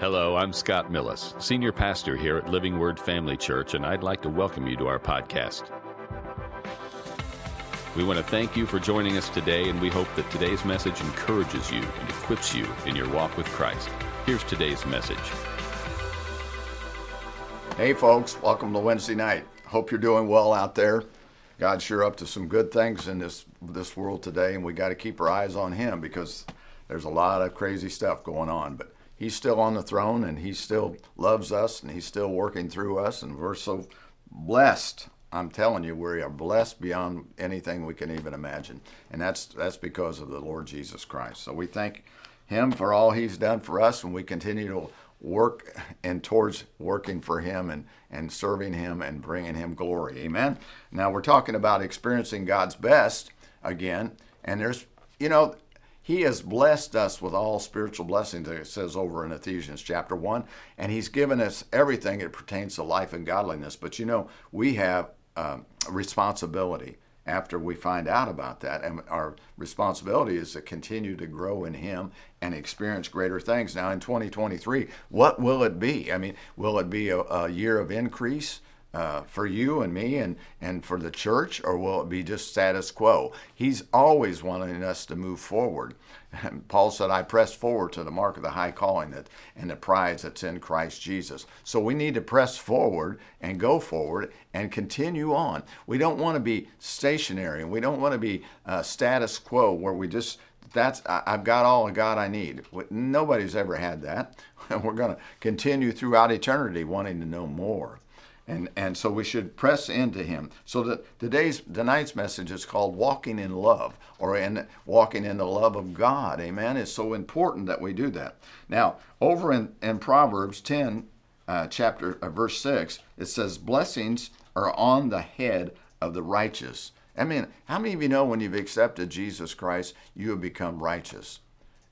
Hello, I'm Scott Millis, Senior Pastor here at Living Word Family Church, and I'd like to welcome you to our podcast. We want to thank you for joining us today, and we hope that today's message encourages you and equips you in your walk with Christ. Here's today's message. Hey, folks, welcome to Wednesday night. Hope you're doing well out there. God's sure up to some good things in this this world today, and we got to keep our eyes on Him because there's a lot of crazy stuff going on. But He's still on the throne, and He still loves us, and He's still working through us, and we're so blessed. I'm telling you, we are blessed beyond anything we can even imagine, and that's that's because of the Lord Jesus Christ. So we thank Him for all He's done for us, and we continue to work and towards working for him and, and serving him and bringing him glory. Amen. Now we're talking about experiencing God's best again. And there's, you know, he has blessed us with all spiritual blessings, it says over in Ephesians chapter 1. And he's given us everything that pertains to life and godliness. But you know, we have um, responsibility after we find out about that. And our responsibility is to continue to grow in Him and experience greater things. Now, in 2023, what will it be? I mean, will it be a, a year of increase? Uh, for you and me and, and for the church, or will it be just status quo? He's always wanting us to move forward. And Paul said, I press forward to the mark of the high calling that, and the prize that's in Christ Jesus. So we need to press forward and go forward and continue on. We don't want to be stationary and we don't want to be uh, status quo where we just, that's, I've got all of God I need. Nobody's ever had that. And we're going to continue throughout eternity wanting to know more and and so we should press into him. So that today's tonight's message is called walking in love or in walking in the love of god. Amen? It's so important that we do that. Now over in, in proverbs 10 uh, chapter uh, verse 6 it says blessings are on the head of the righteous. I mean how many of you know when you've accepted jesus christ you have become righteous?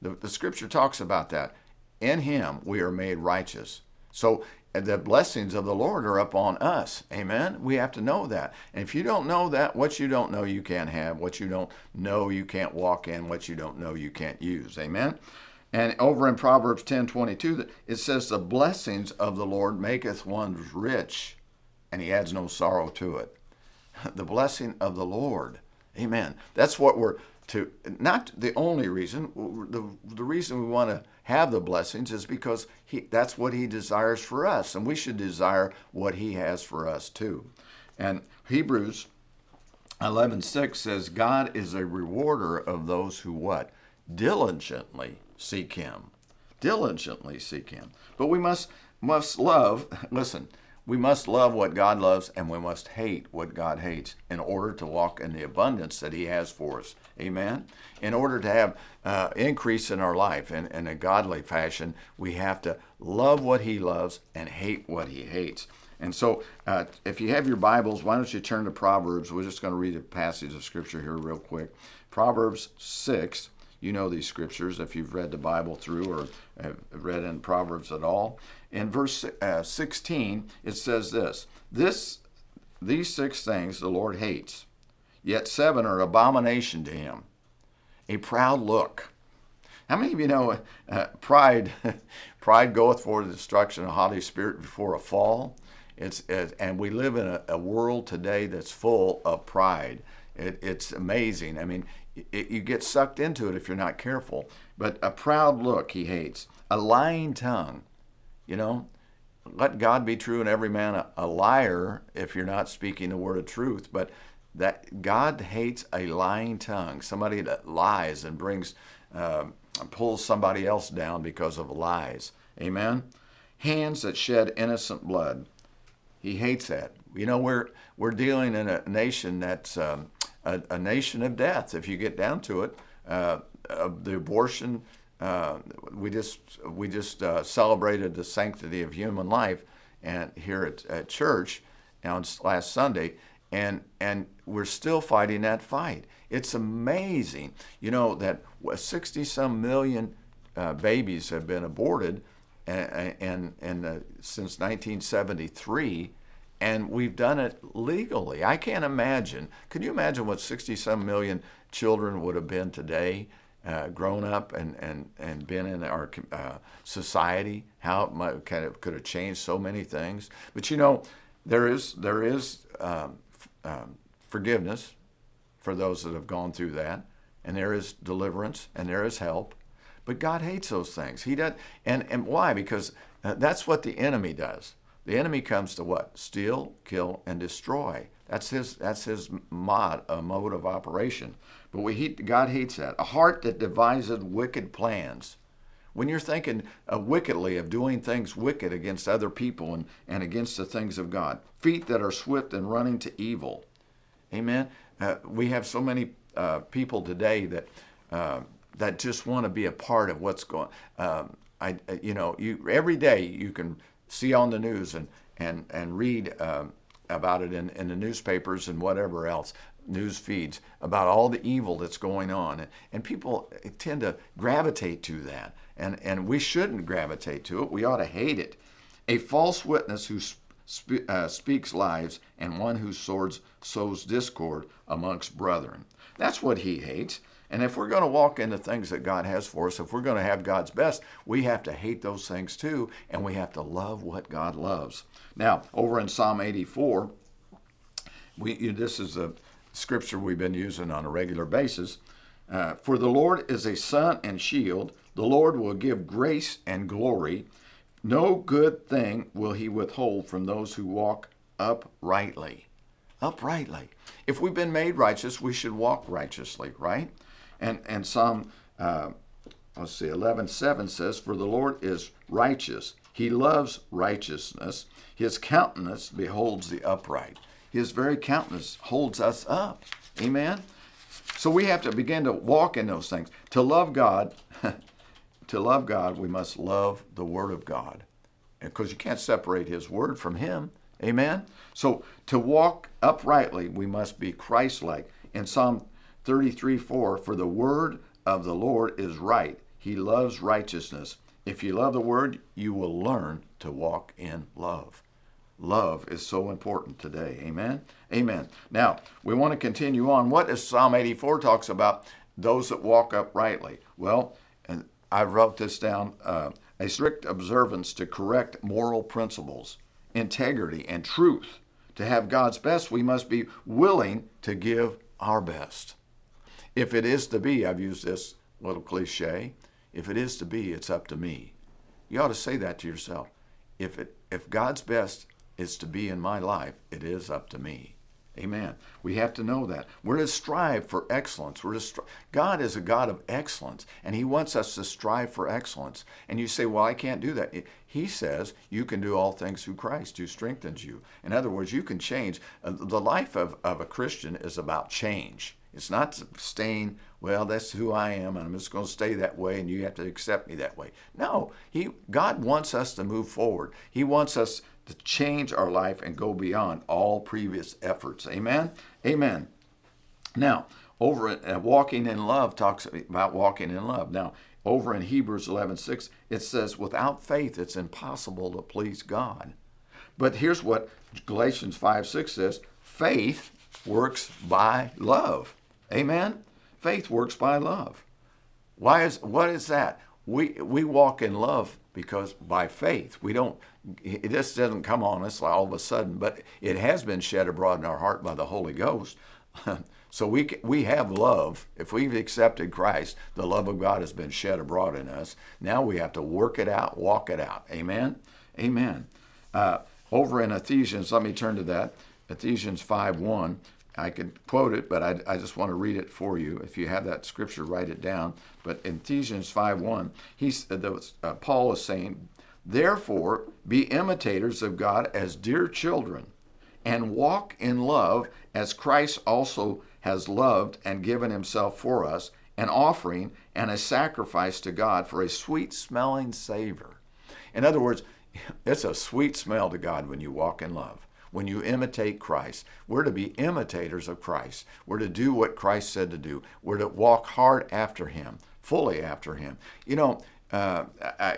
The, the scripture talks about that. In him we are made righteous. So the blessings of the Lord are upon us. Amen. We have to know that. And if you don't know that, what you don't know you can't have, what you don't know you can't walk in, what you don't know you can't use. Amen. And over in Proverbs 10 22, it says, The blessings of the Lord maketh one rich, and he adds no sorrow to it. The blessing of the Lord. Amen. That's what we're to, not the only reason, the, the reason we want to have the blessings is because he, that's what he desires for us, and we should desire what he has for us too. And Hebrews 11:6 says, "God is a rewarder of those who what diligently seek Him, diligently seek Him." But we must must love. Listen, we must love what God loves and we must hate what God hates in order to walk in the abundance that He has for us. Amen. In order to have uh, increase in our life in, in a godly fashion, we have to love what He loves and hate what He hates. And so, uh, if you have your Bibles, why don't you turn to Proverbs? We're just going to read a passage of Scripture here, real quick. Proverbs 6. You know these scriptures if you've read the Bible through or have read in Proverbs at all. In verse uh, 16, it says this This these six things the Lord hates, yet seven are abomination to him. A proud look. How many of you know uh, pride? pride goeth for the destruction, a haughty spirit before a fall. It's, it, and we live in a, a, world today that's full of pride. It, it's amazing. I mean, it, you get sucked into it if you're not careful. But a proud look he hates, a lying tongue. You know, let God be true and every man a, a liar if you're not speaking the word of truth. But that God hates a lying tongue, somebody that lies and brings, uh, pulls somebody else down because of lies. Amen. Hands that shed innocent blood. He hates that. You know, we're we're dealing in a nation that's um, a, a, nation of death. If you get down to it, uh, the abortion uh, we just we just uh, celebrated the sanctity of human life and here at, at church on last Sunday, and and we're still fighting that fight. It's amazing, you know, that 60 some million uh, babies have been aborted, and and, and uh, since 1973. And we've done it legally. I can't imagine. Can you imagine what 67 million children would have been today uh, grown up and, and, and been in our uh, society, how it might, kind of could have changed so many things. But you know, there is there is um, um, forgiveness for those that have gone through that, and there is deliverance and there is help. But God hates those things. He does, and and why? Because uh, that's what the enemy does. The enemy comes to what? Steal, kill, and destroy. That's his. That's his mod, a mode of operation. But we, he, God hates that. A heart that devises wicked plans. When you're thinking uh, wickedly of doing things wicked against other people and, and against the things of God. Feet that are swift and running to evil. Amen. Uh, we have so many uh, people today that uh, that just want to be a part of what's going. Um, I, you know, you every day you can see on the news and and and read um, about it in, in the newspapers and whatever else news feeds about all the evil that's going on. And, and people tend to gravitate to that. And and we shouldn't gravitate to it. We ought to hate it. A false witness who sp- uh, speaks lies and one who swords sows discord amongst brethren that's what he hates and if we're going to walk in the things that God has for us, if we're going to have God's best, we have to hate those things too, and we have to love what God loves. Now, over in Psalm 84, we, this is a scripture we've been using on a regular basis. Uh, For the Lord is a sun and shield, the Lord will give grace and glory. No good thing will he withhold from those who walk uprightly. Uprightly. If we've been made righteous, we should walk righteously, right? And, and Psalm, uh, let's see, 11 7 says, For the Lord is righteous. He loves righteousness. His countenance beholds the upright. His very countenance holds us up. Amen? So we have to begin to walk in those things. To love God, to love God, we must love the Word of God. Because you can't separate His Word from Him. Amen? So to walk uprightly, we must be Christ like. In Psalm 33 4 For the word of the Lord is right. He loves righteousness. If you love the word, you will learn to walk in love. Love is so important today. Amen. Amen. Now, we want to continue on. What does Psalm 84 talks about? Those that walk uprightly. Well, I wrote this down uh, a strict observance to correct moral principles, integrity, and truth. To have God's best, we must be willing to give our best. If it is to be, I've used this little cliche, if it is to be, it's up to me. You ought to say that to yourself. If it if God's best is to be in my life, it is up to me. Amen. We have to know that. We're to strive for excellence. We're to stri- God is a God of excellence, and He wants us to strive for excellence. And you say, Well, I can't do that. He says you can do all things through Christ who strengthens you. In other words, you can change. Uh, the life of, of a Christian is about change. It's not staying, well, that's who I am, and I'm just going to stay that way, and you have to accept me that way. No, he, God wants us to move forward. He wants us to change our life and go beyond all previous efforts. Amen? Amen. Now, over at uh, Walking in Love talks about walking in love. Now, over in Hebrews 11:6, it says, "Without faith, it's impossible to please God." But here's what Galatians 5:6 says: "Faith works by love." Amen. Faith works by love. Why is what is that? We we walk in love because by faith we don't. It just doesn't come on us all of a sudden, but it has been shed abroad in our heart by the Holy Ghost. so we we have love. If we've accepted Christ, the love of God has been shed abroad in us. Now we have to work it out, walk it out. Amen. Amen. Uh, over in Ephesians, let me turn to that. Ephesians 5 1. I could quote it, but I, I, just want to read it for you. If you have that scripture, write it down. But in Ephesians 5.1, he's, uh, uh, Paul is saying, Therefore, be imitators of God as dear children, and walk in love as Christ also has loved and given himself for us, an offering and a sacrifice to God for a sweet smelling savor. In other words, it's a sweet smell to God when you walk in love when you imitate Christ. We're to be imitators of Christ. We're to do what Christ said to do. We're to walk hard after Him, fully after Him. You know, uh,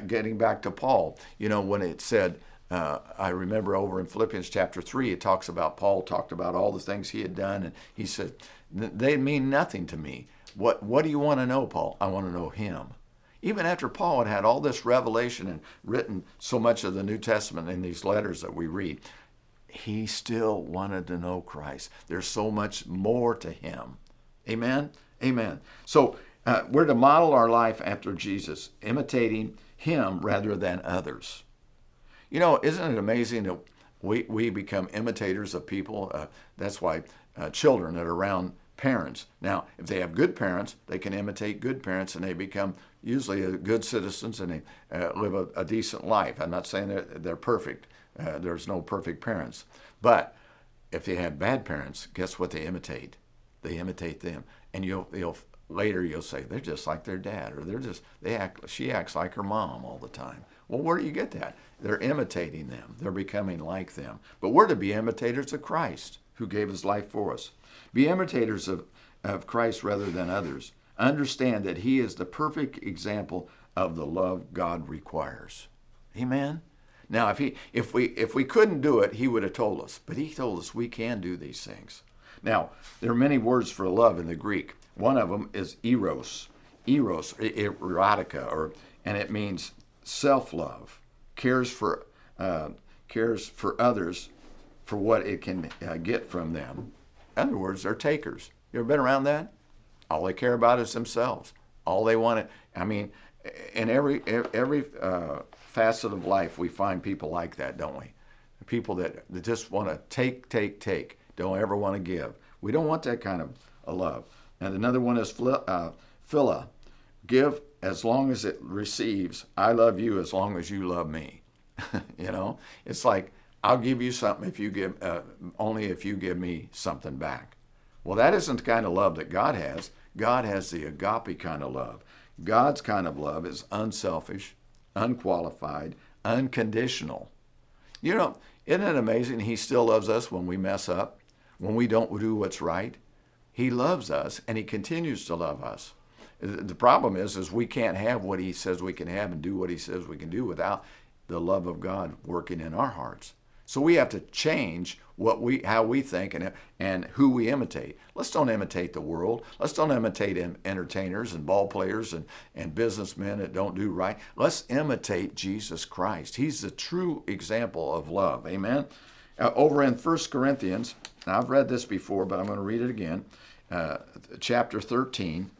getting back to Paul, you know, when it said, uh, I remember over in Philippians chapter 3, it talks about Paul talked about all the things he had done, and he said, They mean nothing to me. What, what do you want to know, Paul? I want to know him. Even after Paul had had all this revelation and written so much of the New Testament in these letters that we read, he still wanted to know Christ. There's so much more to him. Amen? Amen. So uh, we're to model our life after Jesus, imitating him rather than others. You know, isn't it amazing that we, we become imitators of people? Uh, that's why uh, children that are around parents. Now, if they have good parents, they can imitate good parents and they become usually good citizens and they uh, live a, a, decent life. I'm not saying they're, they're perfect. Uh, there's no perfect parents. But if they have bad parents, guess what they imitate? They imitate them. And you'll, you'll later you'll say they're just like their dad or they're just they act she acts like her mom all the time. Well, where do you get that? They're imitating them. They're becoming like them. But we're to be imitators of Christ who gave his life for us. Be imitators of, of Christ rather than others. Understand that he is the perfect example of the love God requires. Amen. Now, if he if we if we couldn't do it, he would have told us. But he told us we can do these things. Now, there are many words for love in the Greek. One of them is eros, eros, erotica, or and it means self-love, cares for uh, cares for others for what it can uh, get from them. In other words, they're takers. You ever been around that? All they care about is themselves. All they want to. I mean, in every every uh, facet of life, we find people like that, don't we? People that, that just want to take, take, take. Don't ever want to give. We don't want that kind of a love. And another one is uh, philia. Give as long as it receives. I love you as long as you love me. you know, it's like I'll give you something if you give uh, only if you give me something back. Well, that isn't the kind of love that God has. God has the agape kind of love. God's kind of love is unselfish, unqualified, unconditional. You know, isn't it amazing? He still loves us when we mess up, when we don't do what's right. He loves us and he continues to love us. The problem is, is we can't have what he says we can have and do what he says we can do without the love of God working in our hearts. So we have to change what we, how we think and, and who we imitate. Let's don't imitate the world. Let's don't imitate entertainers and ball players and, and businessmen that don't do right. Let's imitate Jesus Christ. He's the true example of love. Amen. Uh, over in 1 Corinthians, I've read this before, but I'm going to read it again. Uh, chapter 13.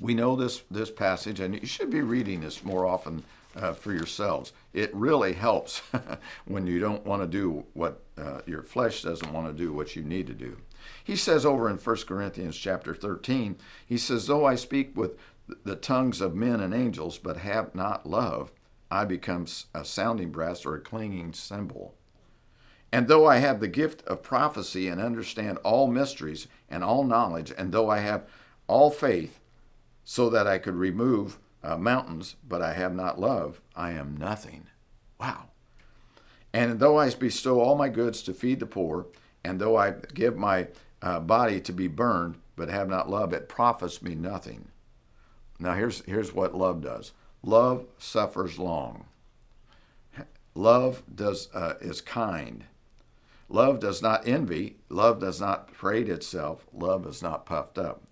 We know this this passage, and you should be reading this more often uh, for yourselves. It really helps when you don't want to do what uh, your flesh doesn't want to do, what you need to do. He says over in 1 Corinthians chapter 13, he says, Though I speak with the tongues of men and angels, but have not love, I become a sounding brass or a clanging cymbal. And though I have the gift of prophecy and understand all mysteries and all knowledge, and though I have all faith, so that I could remove uh, mountains, but I have not love, I am nothing. Wow. And though I bestow all my goods to feed the poor, and though I give my uh, body to be burned, but have not love, it profits me nothing. Now here's here's what love does. Love suffers long. Love does uh, is kind. Love does not envy. Love does not parade itself. Love is not puffed up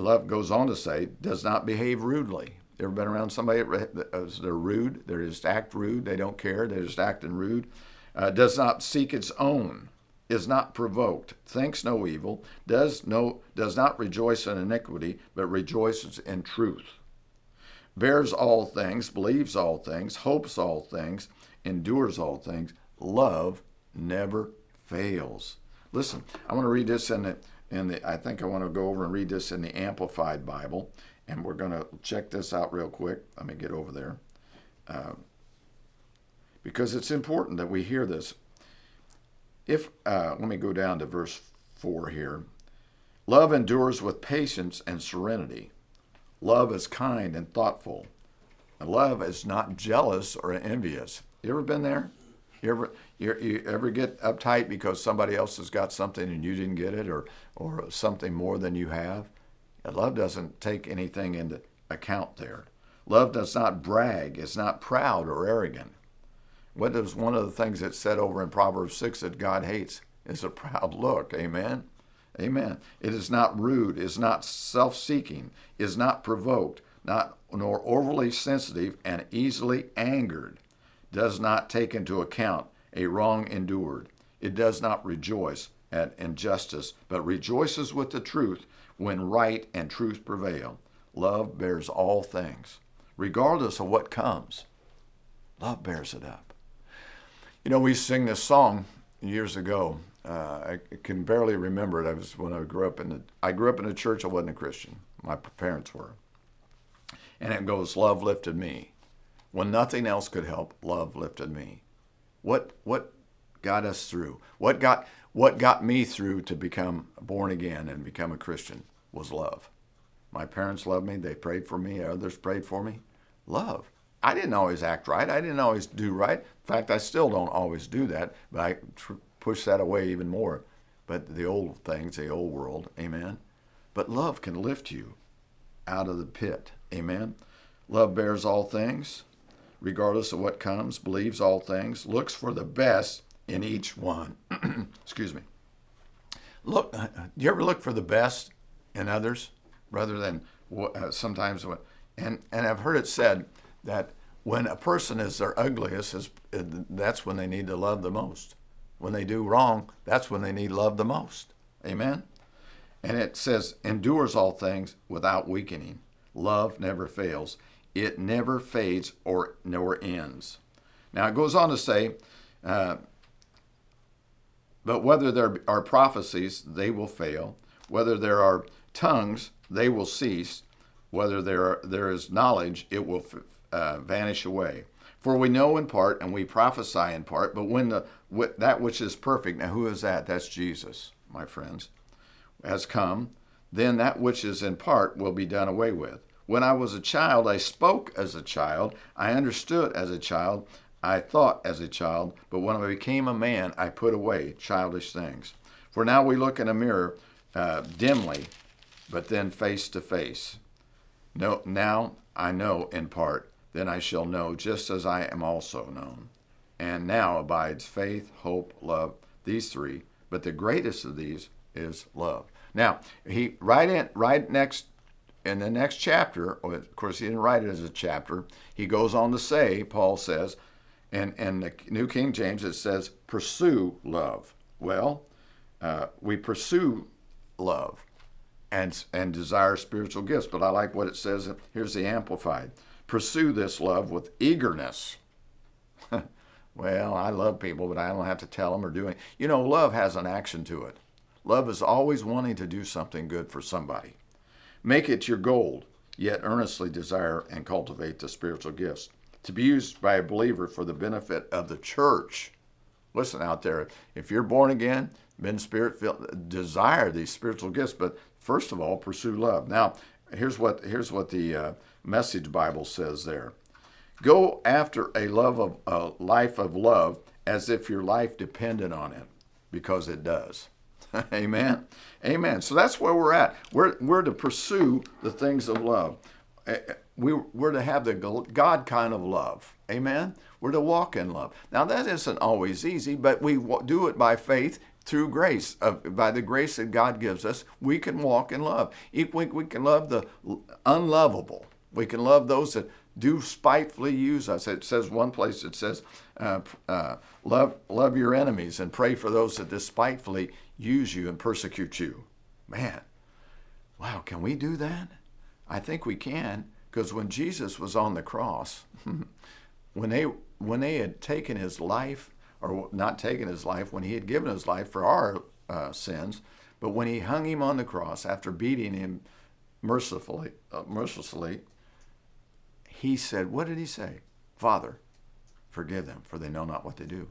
love goes on to say, does not behave rudely. Ever been around somebody that they're rude? They just act rude. They don't care. They're just acting rude. Uh, does not seek its own. Is not provoked. Thinks no evil. Does no does not rejoice in iniquity, but rejoices in truth. Bears all things, believes all things, hopes all things, endures all things. Love never fails. Listen, I want to read this in the and I think I want to go over and read this in the Amplified Bible, and we're going to check this out real quick. Let me get over there. Uh, because it's important that we hear this. If uh, let me go down to verse four here. Love endures with patience and serenity. Love is kind and thoughtful. And love is not jealous or envious. You ever been there? You ever you, you ever get uptight because somebody else has got something and you didn't get it, or or something more than you have? Love doesn't take anything into account there. Love does not brag. It's not proud or arrogant. What is one of the things that's said over in Proverbs six that God hates is a proud look. Amen. Amen. It is not rude, is not self seeking, is not provoked, not nor overly sensitive and easily angered, does not take into account a wrong endured. It does not rejoice at injustice, but rejoices with the truth when right and truth prevail. Love bears all things, regardless of what comes. Love bears it up. You know, we sing this song years ago. Uh, I can barely remember it. I was when I grew up in the. I grew up in a church. I wasn't a Christian. My parents were. And it goes, "Love lifted me, when nothing else could help. Love lifted me." What what got us through? What got what got me through to become born again and become a Christian was love. My parents loved me. They prayed for me. Others prayed for me. Love. I didn't always act right. I didn't always do right. In fact, I still don't always do that, but I tr- push that away even more. But the old things, the old world, amen. But love can lift you out of the pit, amen. Love bears all things, regardless of what comes, believes all things, looks for the best in each one. Excuse me. Look, uh, do you ever look for the best in others rather than uh, sometimes what? And and I've heard it said that when a person is their ugliest, is uh, that's when they need to love the most. When they do wrong, that's when they need love the most. Amen. And it says, endures all things without weakening. Love never fails. It never fades or nor ends. Now it goes on to say, uh, but whether there are prophecies, they will fail. Whether there are tongues, they will cease. Whether there, are, there is knowledge, it will uh, vanish away. For we know in part and we prophesy in part, but when the that which is perfect, now who is that? That's Jesus, my friends, has come, then that which is in part will be done away with. When I was a child, I spoke as a child, I understood as a child, I thought as a child, but when I became a man, I put away childish things. For now we look in a mirror uh, dimly, but then face to face. No, now I know in part, then I shall know just as I am also known. And now abides faith, hope, love, these three, but the greatest of these is love. Now, he right in right next in the next chapter, of course he didn't write it as a chapter, he goes on to say, Paul says, and, and the New King James, it says, pursue love. Well, uh, we pursue love and, and desire spiritual gifts. But I like what it says. Here's the Amplified Pursue this love with eagerness. well, I love people, but I don't have to tell them or do it. You know, love has an action to it. Love is always wanting to do something good for somebody. Make it your goal, yet earnestly desire and cultivate the spiritual gifts to be used by a believer for the benefit of the church. Listen out there, if you're born again, been spirit filled, desire these spiritual gifts, but first of all, pursue love. Now, here's what here's what the uh, Message Bible says there. Go after a love of a life of love as if your life depended on it, because it does. Amen. Amen. So that's where we're at. We're, we're to pursue the things of love. Eh, eh, we, we're to have the God kind of love. Amen? We're to walk in love. Now, that isn't always easy, but we do it by faith through grace. By the grace that God gives us, we can walk in love. We, we can love the unlovable. We can love those that do spitefully use us. It says one place, it says, uh, uh, love, love your enemies and pray for those that despitefully use you and persecute you. Man, wow, can we do that? I think we can because when Jesus was on the cross, when they when they had taken his life, or not taken his life, when he had given his life for our uh, sins, but when he hung him on the cross after beating him mercifully, uh, mercilessly, he said, "What did he say? Father, forgive them, for they know not what they do."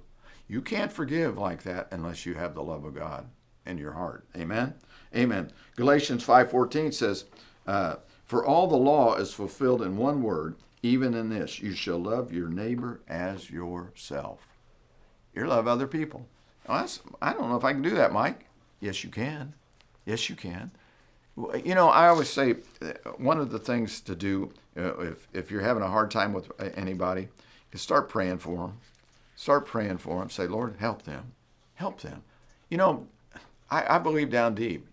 You can't forgive like that unless you have the love of God in your heart. Amen. Amen. Galatians five fourteen says. Uh, for all the law is fulfilled in one word, even in this you shall love your neighbor as yourself. You love other people. Well, I don't know if I can do that, Mike. Yes, you can. Yes, you can. You know, I always say uh, one of the things to do uh, if, if you're having a hard time with anybody is start praying for them. Start praying for them. Say, Lord, help them. Help them. You know, I, I believe down deep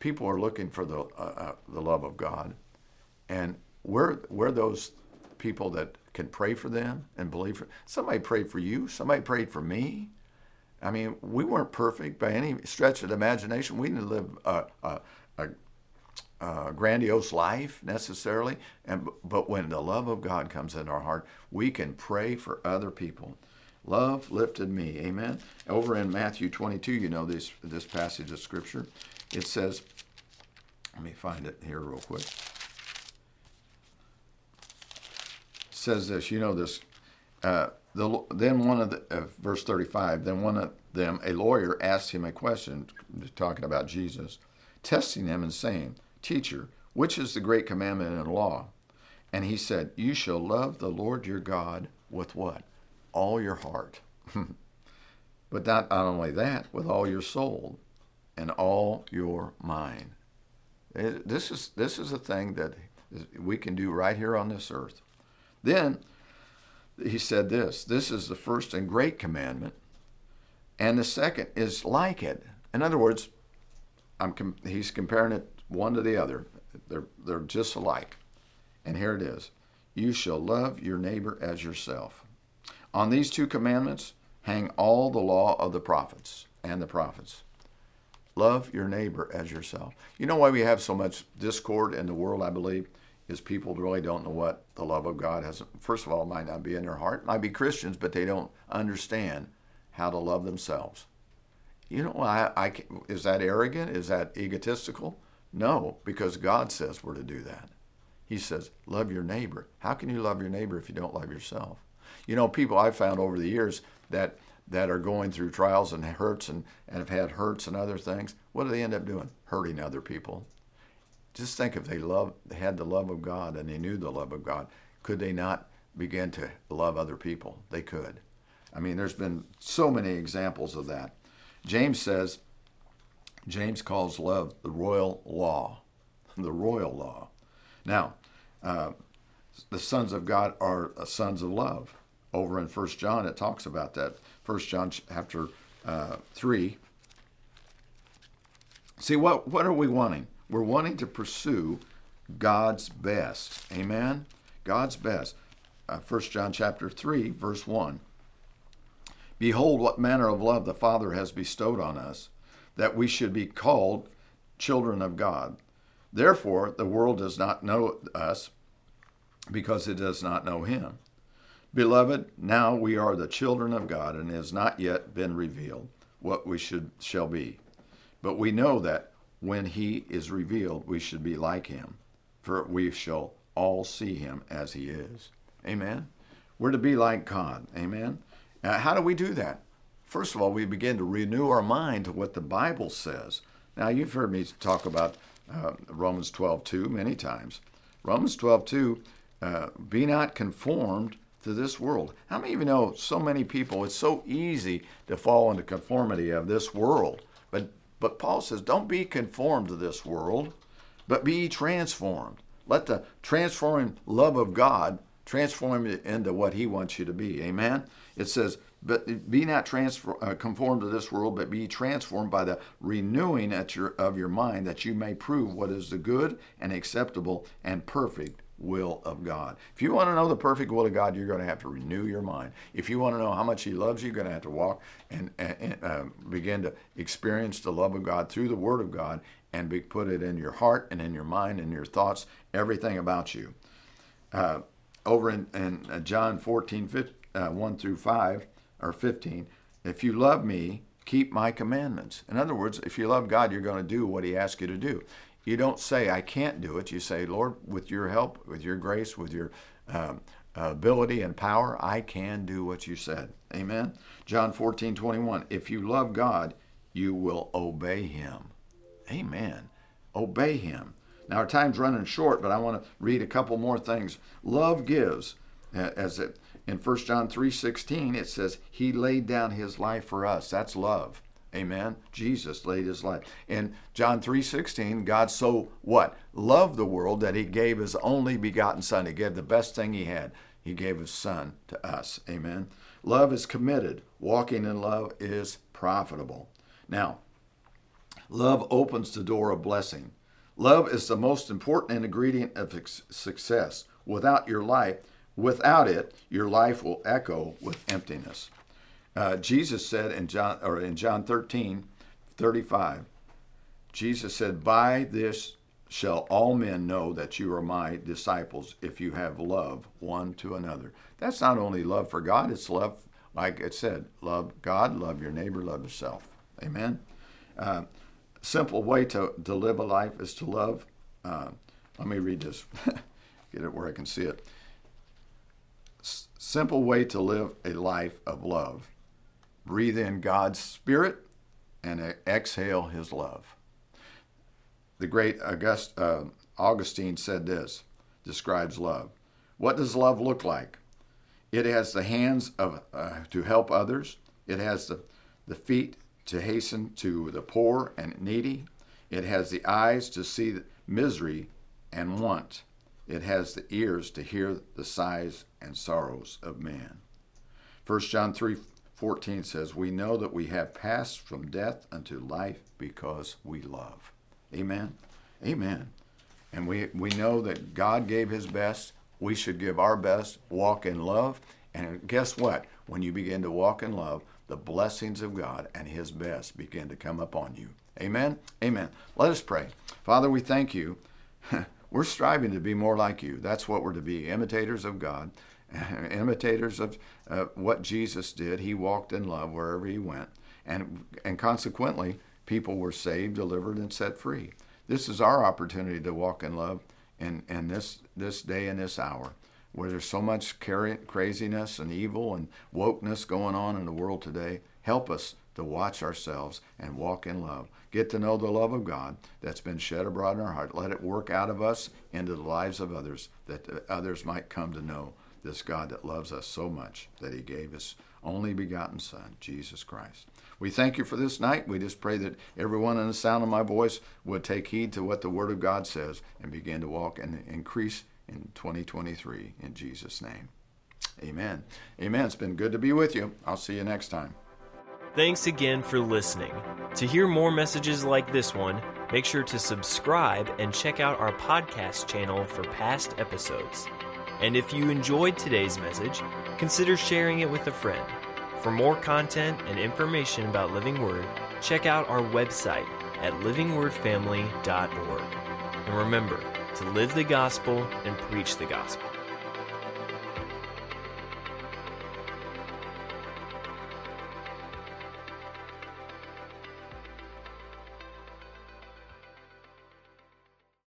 people are looking for the uh, uh, the love of God, and we're we're those people that can pray for them and believe for. Somebody prayed for you. Somebody prayed for me. I mean, we weren't perfect by any stretch of the imagination. We didn't live a, a, a, a, grandiose life necessarily, and but when the love of God comes into our heart, we can pray for other people. Love lifted me, amen. Over in Matthew 22, you know this this passage of scripture. It says, let me find it here real quick. It says this, you know this. Uh, the, then one of the uh, verse 35 then one of them a lawyer asked him a question talking about jesus testing him and saying teacher which is the great commandment in law. And he said you shall love the lord your god with what? All your heart. But not, only that with all your soul and all your mind. It, this is this is a thing that we can do right here on this earth. Then he said this this is the first and great commandment, and the second is like it. In other words, I'm he's comparing it one to the other. They're, they're just alike. And here it is You shall love your neighbor as yourself. On these two commandments hang all the law of the prophets and the prophets. Love your neighbor as yourself. You know why we have so much discord in the world, I believe? is people really don't know what the love of God has. First of all, it might not be in their heart. Might be Christians, but they don't understand how to love themselves. You know, I, I, is that arrogant? Is that egotistical? No, because God says we're to do that. He says, love your neighbor. How can you love your neighbor if you don't love yourself? You know, people I've found over the years that that are going through trials and hurts and, and have had hurts and other things, what do they end up doing? Hurting other people. Just think if they loved, they had the love of God and they knew the love of God, could they not begin to love other people? They could. I mean, there's been so many examples of that. James says, James calls love the royal law, the royal law. Now, uh, the sons of God are uh, sons of love. Over in First John, it talks about that. First John chapter uh, three. See what what are we wanting? We're wanting to pursue God's best. Amen? God's best. Uh, 1 John chapter 3, verse 1. Behold, what manner of love the Father has bestowed on us, that we should be called children of God. Therefore, the world does not know us because it does not know him. Beloved, now we are the children of God, and it has not yet been revealed what we should shall be. But we know that when he is revealed, we should be like him, for we shall all see him as he is. Amen. We're to be like God. Amen. Now, how do we do that? First of all, we begin to renew our mind to what the Bible says. Now, you've heard me talk about uh, Romans 12 2 many times. Romans 12 2, uh, be not conformed to this world. How many of you know so many people, it's so easy to fall into conformity of this world, but but Paul says, don't be conformed to this world, but be transformed. Let the transforming love of God transform you into what he wants you to be. Amen? It says, but be not transfer, uh, conformed to this world, but be transformed by the renewing your, of your mind, that you may prove what is the good and acceptable and perfect will of God. If you want to know the perfect will of God, you're going to have to renew your mind. If you want to know how much He loves you, you're going to have to walk and, and uh, begin to experience the love of God through the Word of God and be, put it in your heart and in your mind and your thoughts, everything about you. Uh, over in, in uh, John 14, 15, uh, 1 through 5 or 15, if you love me, keep my commandments. In other words, if you love God, you're going to do what He asks you to do. You don't say, I can't do it. You say, Lord, with your help, with your grace, with your um, ability and power, I can do what you said. Amen. John 14, 21. If you love God, you will obey him. Amen. Obey him. Now, our time's running short, but I want to read a couple more things. Love gives, as it in 1 John 3:16 it says he laid down his life for us. That's love. Amen. Jesus laid his life. In John 3:16, God so what? Loved the world that he gave his only begotten son. He gave the best thing he had. He gave his son to us. Amen. Love is committed. Walking in love is profitable. Now, Love opens the door of blessing. Love is the most important ingredient of success. Without your life, without it, your life will echo with emptiness. Uh, Jesus said in John or in John 13, 35, Jesus said, By this shall all men know that you are my disciples if you have love one to another. That's not only love for God, it's love, like it said, love God, love your neighbor, love yourself. Amen. Uh, simple way to, to live a life is to love. Uh, let me read this, get it where I can see it. Simple way to live a life of love. Breathe in God's Spirit and exhale His love. The great August, uh, Augustine said this, describes love. What does love look like? It has the hands of, uh, to help others. It has the, the feet to hasten to the poor and needy. It has the eyes to see misery and want. It has the ears to hear the sighs and sorrows of man. 1 John 3 14 says, We know that we have passed from death unto life because we love. Amen. Amen. And we, we know that God gave his best. We should give our best, walk in love. And guess what? When you begin to walk in love, the blessings of God and his best begin to come upon you. Amen. Amen. Let us pray. Father, we thank you. we're striving to be more like you. That's what we're to be imitators of God, imitators of uh, what Jesus did. He walked in love wherever he went. And, and consequently, people were saved, delivered, and set free. This is our opportunity to walk in love in, in this, this day and this hour where there's so much craziness and evil and wokeness going on in the world today. Help us to watch ourselves and walk in love. Get to know the love of God that's been shed abroad in our heart. Let it work out of us into the lives of others, that others might come to know this God that loves us so much that He gave His only begotten Son, Jesus Christ. We thank you for this night. We just pray that everyone in the sound of my voice would take heed to what the Word of God says and begin to walk and increase in 2023 in Jesus' name. Amen. Amen. It's been good to be with you. I'll see you next time. Thanks again for listening. To hear more messages like this one, make sure to subscribe and check out our podcast channel for past episodes. And if you enjoyed today's message, consider sharing it with a friend. For more content and information about Living Word, check out our website at livingwordfamily.org. And remember to live the gospel and preach the gospel.